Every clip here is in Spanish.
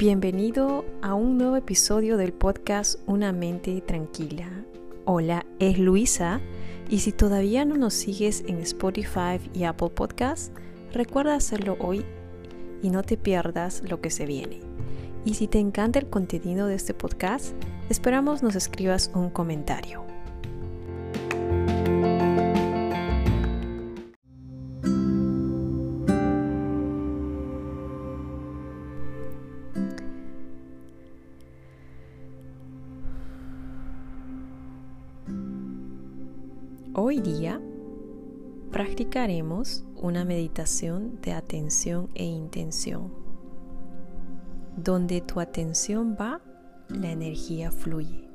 Bienvenido a un nuevo episodio del podcast Una mente tranquila. Hola, es Luisa y si todavía no nos sigues en Spotify y Apple Podcasts, recuerda hacerlo hoy y no te pierdas lo que se viene. Y si te encanta el contenido de este podcast, esperamos nos escribas un comentario. Hoy día practicaremos una meditación de atención e intención. Donde tu atención va, la energía fluye.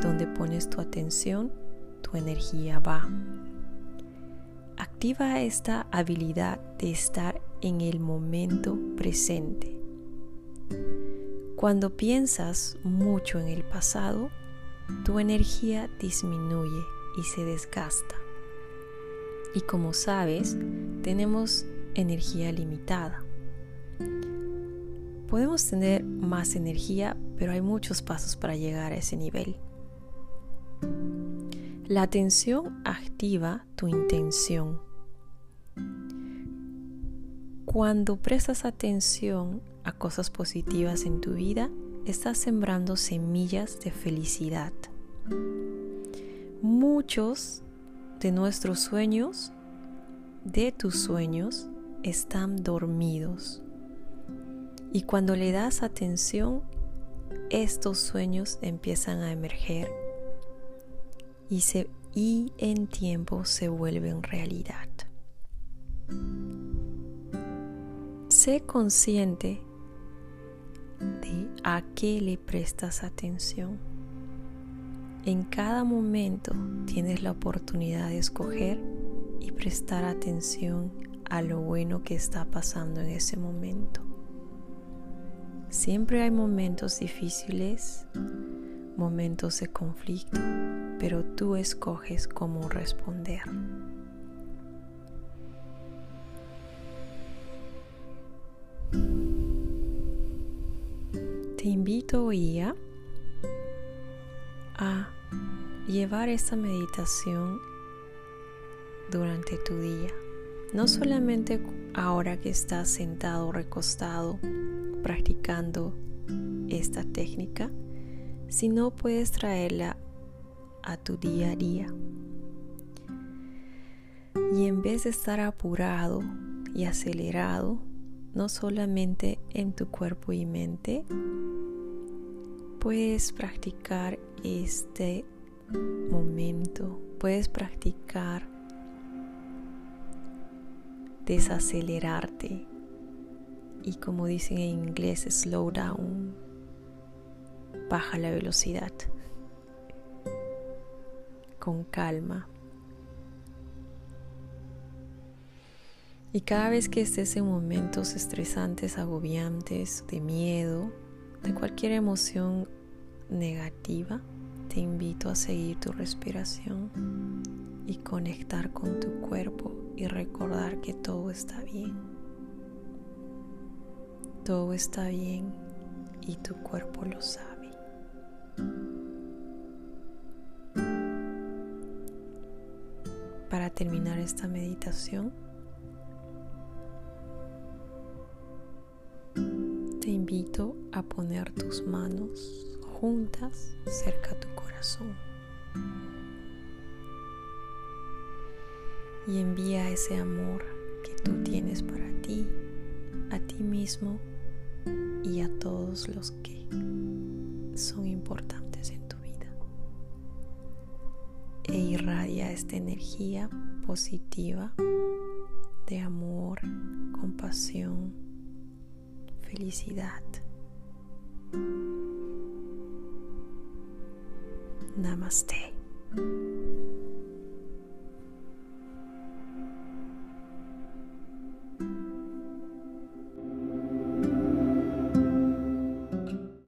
Donde pones tu atención, tu energía va. Activa esta habilidad de estar en el momento presente. Cuando piensas mucho en el pasado, tu energía disminuye y se desgasta. Y como sabes, tenemos energía limitada. Podemos tener más energía, pero hay muchos pasos para llegar a ese nivel. La atención activa tu intención. Cuando prestas atención a cosas positivas en tu vida, estás sembrando semillas de felicidad. Muchos de nuestros sueños, de tus sueños, están dormidos. Y cuando le das atención, estos sueños empiezan a emerger y, se, y en tiempo se vuelven realidad. Sé consciente de a qué le prestas atención. En cada momento tienes la oportunidad de escoger y prestar atención a lo bueno que está pasando en ese momento. Siempre hay momentos difíciles, momentos de conflicto, pero tú escoges cómo responder. Te invito hoy a a llevar esta meditación durante tu día. No solamente ahora que estás sentado recostado practicando esta técnica, sino puedes traerla a tu día a día. Y en vez de estar apurado y acelerado, no solamente en tu cuerpo y mente, puedes practicar este momento, puedes practicar desacelerarte y como dicen en inglés, slow down, baja la velocidad, con calma. Y cada vez que estés en momentos estresantes, agobiantes, de miedo, de cualquier emoción negativa, te invito a seguir tu respiración y conectar con tu cuerpo y recordar que todo está bien. Todo está bien y tu cuerpo lo sabe. Para terminar esta meditación, poner tus manos juntas cerca a tu corazón. Y envía ese amor que tú tienes para ti, a ti mismo y a todos los que son importantes en tu vida. E irradia esta energía positiva de amor, compasión, felicidad. Namaste.